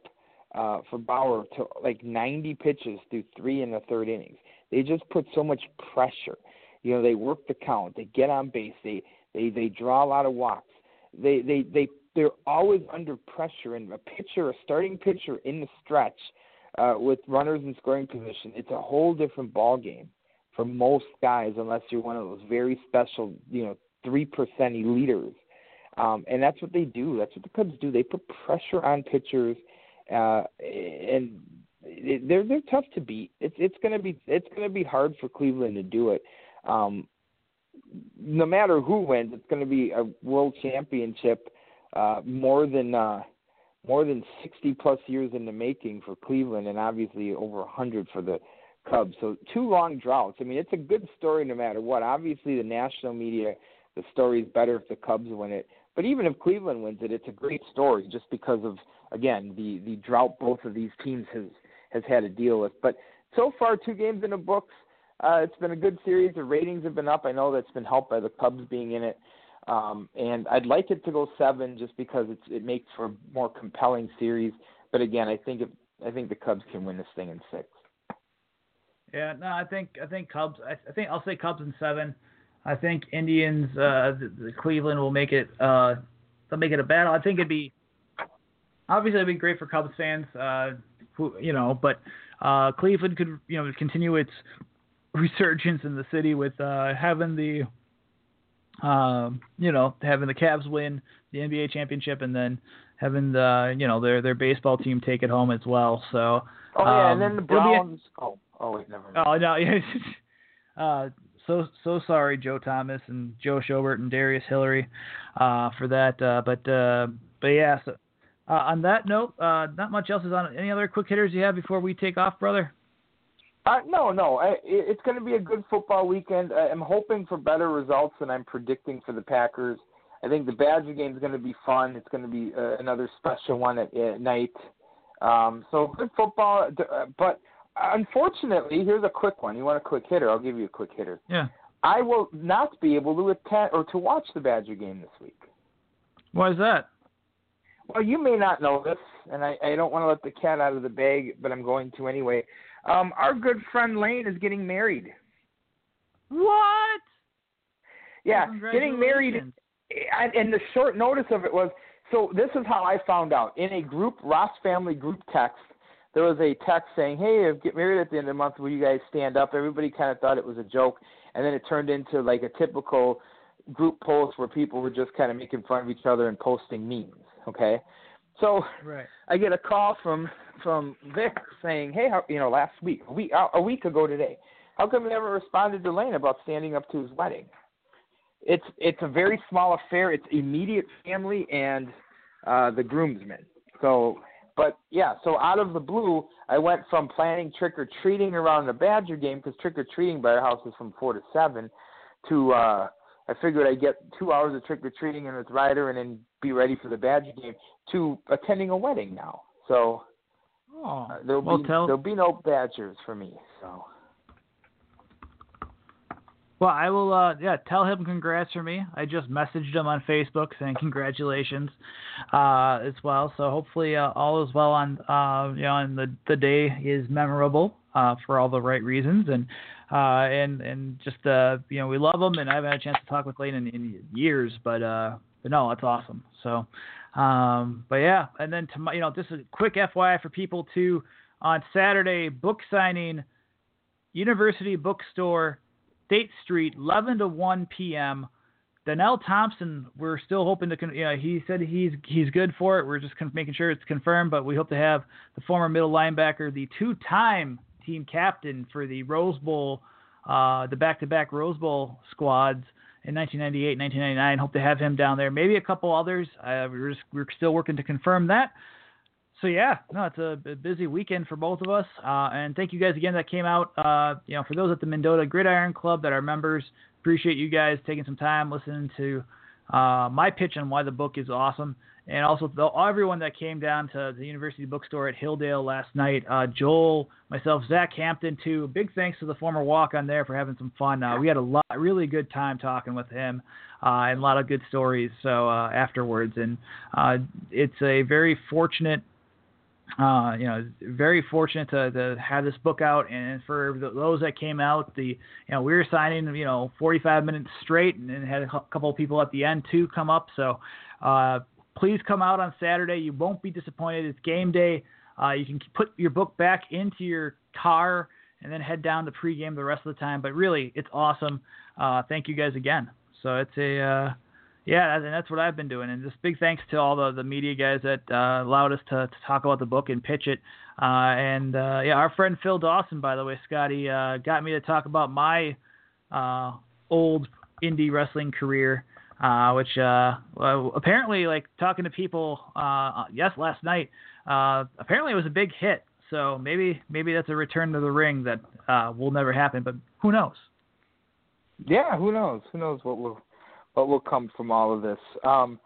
uh, for Bauer to like 90 pitches through three and the third innings. They just put so much pressure. You know, they work the count, they get on base, they they they draw a lot of walks. They they they they're always under pressure and a pitcher, a starting pitcher in the stretch uh with runners in scoring position, it's a whole different ball game for most guys unless you're one of those very special, you know, 3% eliters. Um, and that's what they do. That's what the Cubs do. They put pressure on pitchers, uh, and they're they're tough to beat. It's it's gonna be it's gonna be hard for Cleveland to do it. Um, no matter who wins, it's going to be a world championship uh, more than uh, more than 60 plus years in the making for Cleveland, and obviously over a 100 for the Cubs. So two long droughts. I mean, it's a good story no matter what. Obviously, the national media, the story is better if the Cubs win it. But even if Cleveland wins it, it's a great story just because of again the the drought both of these teams has has had to deal with. But so far, two games in the books. Uh, it's been a good series. The ratings have been up. I know that's been helped by the Cubs being in it. Um, and I'd like it to go seven just because it's, it makes for a more compelling series. But again, I think if, I think the Cubs can win this thing in six. Yeah, no, I think I think Cubs. I, I think I'll say Cubs in seven. I think Indians, uh, the, the Cleveland will make it. Uh, they'll make it a battle. I think it'd be obviously it'd be great for Cubs fans. Uh, who you know, but uh, Cleveland could you know continue its resurgence in the city with uh, having the um, you know having the Cavs win the NBA championship and then having the you know their their baseball team take it home as well. So oh yeah, and then the Browns. A, oh oh wait, never. Mind. Oh no, yeah. uh, so so sorry, Joe Thomas and Joe Schobert and Darius Hillary, uh, for that. Uh, but uh, but yeah. So, uh, on that note, uh, not much else is on. Any other quick hitters you have before we take off, brother? Uh, no, no. I, it's going to be a good football weekend. I'm hoping for better results than I'm predicting for the Packers. I think the Badger game is going to be fun. It's going to be uh, another special one at, at night. Um, so good football, uh, but unfortunately, here's a quick one. You want a quick hitter? I'll give you a quick hitter. Yeah. I will not be able to attend or to watch the Badger game this week. Why is that? Well, you may not know this, and I, I don't want to let the cat out of the bag, but I'm going to anyway. Um, our good friend Lane is getting married. What? Yeah, getting married. And and the short notice of it was so. This is how I found out in a group Ross family group text. There was a text saying, "Hey, if get married at the end of the month, will you guys stand up?" Everybody kind of thought it was a joke, and then it turned into like a typical group post where people were just kind of making fun of each other and posting memes. Okay, so Right. I get a call from from Vic saying, "Hey, how, you know, last week, a week a week ago today, how come you never responded to Lane about standing up to his wedding?" It's it's a very small affair. It's immediate family and uh, the groomsmen. So, but yeah, so out of the blue, I went from planning trick or treating around the Badger game because trick or treating by our house is from four to seven, to uh, I figured I'd get two hours of trick or treating and with Ryder and then be ready for the Badger game to attending a wedding now. So Oh. uh, there'll well, be tell. there'll be no Badgers for me. So Well, I will. Uh, yeah, tell him congrats for me. I just messaged him on Facebook saying congratulations, uh, as well. So hopefully uh, all is well on. Uh, you know, and the the day is memorable uh, for all the right reasons, and uh, and and just uh, you know we love him, and I haven't had a chance to talk with Lane in, in years, but uh, but no, that's awesome. So, um, but yeah, and then to you know just a quick FYI for people too on Saturday book signing, University Bookstore. State Street, 11 to 1 p.m. Donnel Thompson, we're still hoping to, con- you know, he said he's he's good for it. We're just making sure it's confirmed, but we hope to have the former middle linebacker, the two-time team captain for the Rose Bowl, uh, the back-to-back Rose Bowl squads in 1998, 1999. Hope to have him down there. Maybe a couple others. We're just we're still working to confirm that. So yeah, no, it's a a busy weekend for both of us. Uh, and thank you guys again that came out. Uh, you know, for those at the Mendota Gridiron Club that are members, appreciate you guys taking some time listening to uh, my pitch on why the book is awesome. And also the, everyone that came down to the University Bookstore at Hilldale last night. Uh, Joel, myself, Zach Hampton too. Big thanks to the former walk on there for having some fun. Uh, we had a lot, really good time talking with him. Uh, and a lot of good stories. So uh, afterwards, and uh, it's a very fortunate uh, you know, very fortunate to, to have this book out, and for the, those that came out, the you know we were signing you know 45 minutes straight, and, and had a couple of people at the end too come up. So uh, please come out on Saturday. You won't be disappointed. It's game day. Uh, you can put your book back into your car and then head down to pregame the rest of the time. But really, it's awesome. Uh, thank you guys again. So it's a uh, yeah, and that's what I've been doing. And just big thanks to all the, the media guys that uh, allowed us to, to talk about the book and pitch it. Uh, and uh, yeah, our friend Phil Dawson, by the way, Scotty, uh, got me to talk about my uh, old indie wrestling career, uh, which uh, well, apparently, like talking to people, uh, yes, last night, uh, apparently it was a big hit. So maybe maybe that's a return to the ring that uh, will never happen, but who knows? yeah, who knows? Who knows what will what will come from all of this? Um,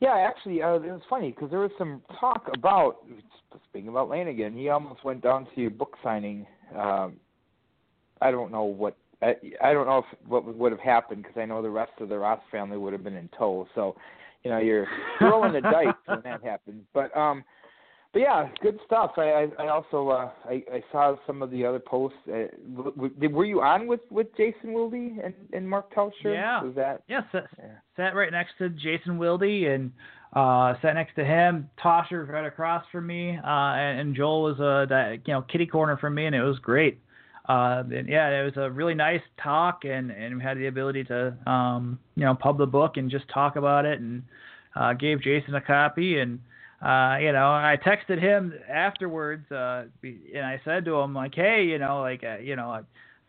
yeah, actually, uh, it was funny because there was some talk about speaking about Lane again. He almost went down to your book signing. Um, I don't know what I, I don't know if what would have happened because I know the rest of the Ross family would have been in tow. So, you know, you're rolling the dice when that happens. But um, but yeah, good stuff. I I, I also uh, I, I saw some of the other posts. Uh, w- w- were you on with with Jason Wilde and and Mark Tauscher? Yeah. Was that? Yeah, sat, Yeah. sat right next to Jason Wilde and uh, sat next to him. Tauscher right across from me, uh, and, and Joel was uh, that you know kitty corner from me, and it was great. Uh, and yeah, it was a really nice talk, and and we had the ability to um, you know pub the book and just talk about it, and uh, gave Jason a copy, and uh, you know I texted him afterwards, uh, and I said to him like, hey, you know, like uh, you know. I,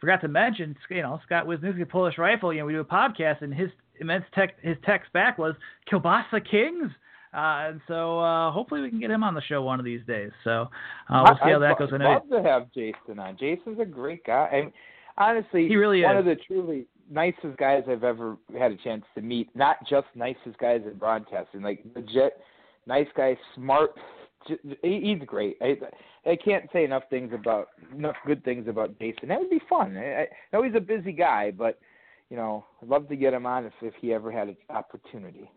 forgot to mention, you know, Scott Wisniewski Polish Rifle. You know, we do a podcast, and his immense tech, his text back was Kielbasa Kings. Uh, and so uh, hopefully we can get him on the show one of these days. So uh, we'll see how I, that goes. I know love to have Jason on. Jason's a great guy. And honestly, He really one is. of the truly nicest guys I've ever had a chance to meet. Not just nicest guys in broadcasting, like legit nice guy, smart, he's great. I I can't say enough things about enough good things about Jason. That would be fun. I, I know he's a busy guy, but you know, I'd love to get him on if if he ever had an opportunity.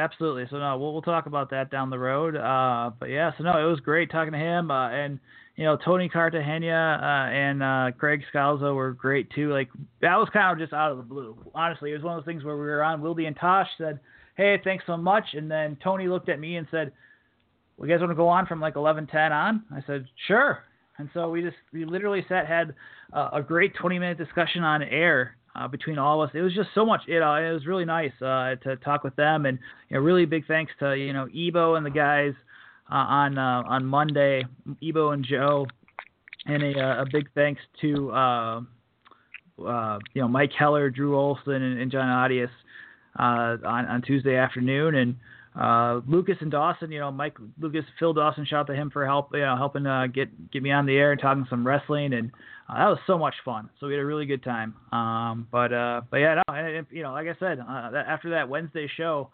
Absolutely. So no, we'll we'll talk about that down the road. Uh, but yeah, so no, it was great talking to him. Uh, and you know, Tony Cartagena uh, and uh, Craig Scalzo were great too. Like that was kind of just out of the blue. Honestly, it was one of those things where we were on. Wildy and Tosh said, "Hey, thanks so much," and then Tony looked at me and said, "Well, you guys want to go on from like 11:10 on?" I said, "Sure." And so we just we literally sat had a great 20 minute discussion on air uh, between all of us. It was just so much. You know, it was really nice uh, to talk with them, and you know, really big thanks to you know Ebo and the guys uh, on uh, on Monday, Ebo and Joe, and a, uh, a big thanks to uh, you know Mike Heller, Drew Olson, and, and John Audius on on Tuesday afternoon, and Lucas and Dawson. You know, Mike Lucas, Phil Dawson, shout out to him for help, you know, helping get get me on the air and talking some wrestling, and uh, that was so much fun. So we had a really good time. Um, but uh, but yeah, no, and, you know, like I said, uh, that, after that Wednesday show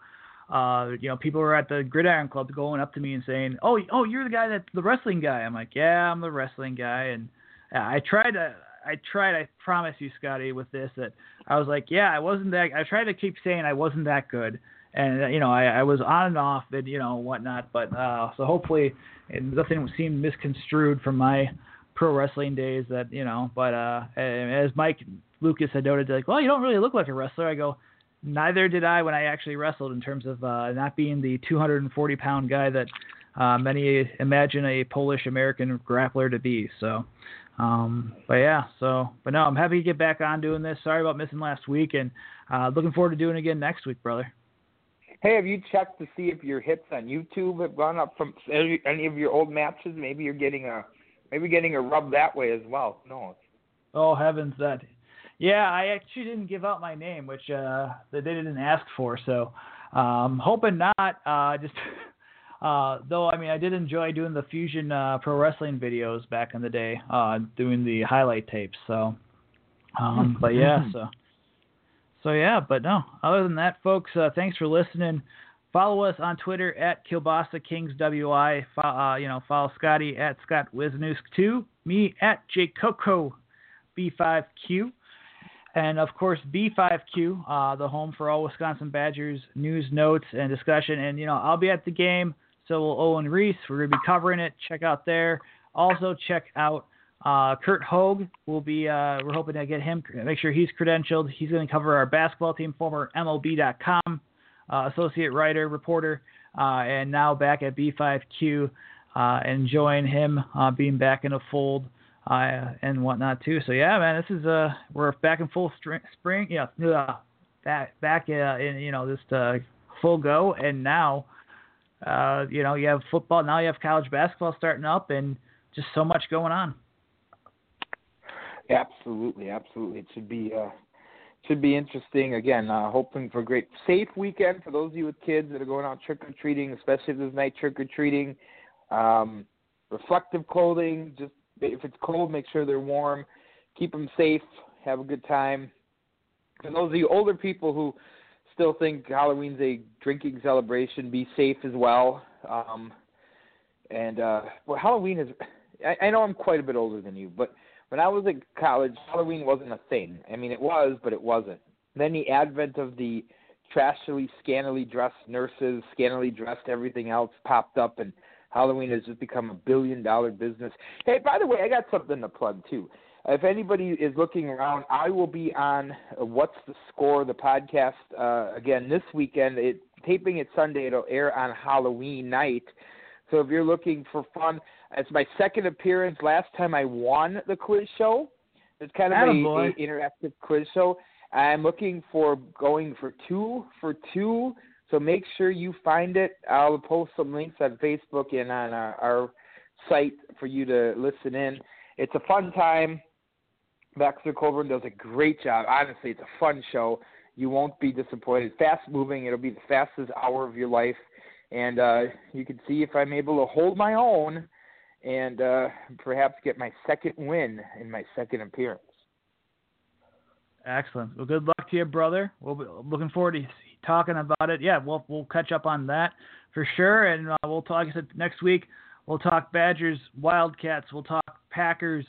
uh, you know, people were at the Gridiron Club going up to me and saying, "Oh, oh, you're the guy that's the wrestling guy." I'm like, "Yeah, I'm the wrestling guy." And I tried to, I tried, I promise you, Scotty, with this that I was like, "Yeah, I wasn't that." I tried to keep saying I wasn't that good, and you know, I, I was on and off and you know whatnot. But uh, so hopefully, nothing seemed misconstrued from my pro wrestling days. That you know, but uh, as Mike Lucas had noted, like, "Well, you don't really look like a wrestler." I go neither did I when I actually wrestled in terms of uh, not being the 240 pound guy that uh, many imagine a Polish American grappler to be. So, um, but yeah, so, but no, I'm happy to get back on doing this. Sorry about missing last week and uh, looking forward to doing it again next week, brother. Hey, have you checked to see if your hits on YouTube have gone up from any of your old matches? Maybe you're getting a, maybe getting a rub that way as well. No. Oh heavens, that yeah, I actually didn't give out my name, which uh, they didn't ask for. So, um, hoping not. Uh, just uh, though, I mean, I did enjoy doing the Fusion uh, Pro Wrestling videos back in the day, uh, doing the highlight tapes. So, um, hmm. but yeah, hmm. so so yeah, but no. Other than that, folks, uh, thanks for listening. Follow us on Twitter at Kielbasa Kings WI. Uh, you know, follow Scotty at Scott Wisniewski 2 me at Jake Coco B5Q. And of course, B5Q, uh, the home for all Wisconsin Badgers news, notes, and discussion. And, you know, I'll be at the game. So will Owen Reese. We're going to be covering it. Check out there. Also, check out uh, Kurt Hogue. We'll be, uh, we're hoping to get him, make sure he's credentialed. He's going to cover our basketball team, former MLB.com associate writer, reporter, uh, and now back at B5Q. Uh, enjoying him uh, being back in a fold uh, and whatnot too. So yeah, man, this is uh we're back in full spring, yeah, uh, back back uh, in you know just uh, full go, and now uh you know you have football, now you have college basketball starting up, and just so much going on. Absolutely, absolutely. It should be uh should be interesting. Again, uh, hoping for a great safe weekend for those of you with kids that are going out trick or treating, especially this night trick or treating. Um, reflective clothing, just if it's cold, make sure they're warm. Keep them safe. Have a good time. For those of you older people who still think Halloween's a drinking celebration, be safe as well. Um, and uh, well, Halloween is. I, I know I'm quite a bit older than you, but when I was at college, Halloween wasn't a thing. I mean, it was, but it wasn't. Then the advent of the trashily, scantily dressed nurses, scantily dressed everything else popped up, and Halloween has just become a billion dollar business. Hey, by the way, I got something to plug too. If anybody is looking around, I will be on uh, What's the Score, the podcast, uh, again this weekend. It taping it Sunday. It'll air on Halloween night. So if you're looking for fun, it's my second appearance. Last time I won the quiz show. It's kind of an interactive quiz show. I'm looking for going for two for two so make sure you find it. I'll post some links on Facebook and on our, our site for you to listen in. It's a fun time. Baxter Colburn does a great job. Honestly, it's a fun show. You won't be disappointed. Fast moving. It'll be the fastest hour of your life. And uh, you can see if I'm able to hold my own and uh, perhaps get my second win in my second appearance. Excellent. Well, good luck to you, brother. We'll be looking forward to talking about it. Yeah, we'll we'll catch up on that for sure. And uh, we'll talk. Like I said next week we'll talk Badgers, Wildcats. We'll talk Packers.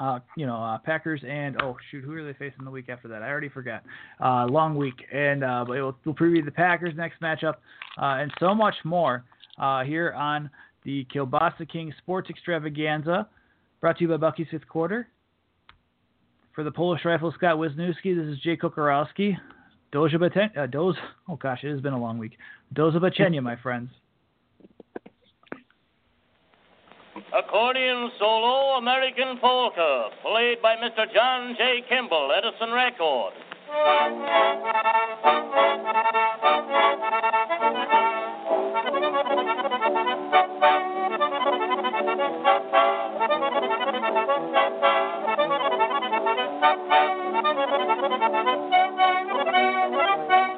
Uh, you know, uh, Packers and oh shoot, who are they facing the week after that? I already forgot. Uh, long week, and uh, but we'll, we'll preview the Packers next matchup uh, and so much more uh, here on the Kielbasa King Sports Extravaganza, brought to you by Bucky's Fifth Quarter. For the Polish Rifle Scott Wisniewski, this is Jay Kocorowski. Doja Baten- uh, Doz- oh gosh, it has been a long week. Doza Bachenya, my friends. Accordion solo American polka, played by Mr. John J. Kimmel, Edison Record.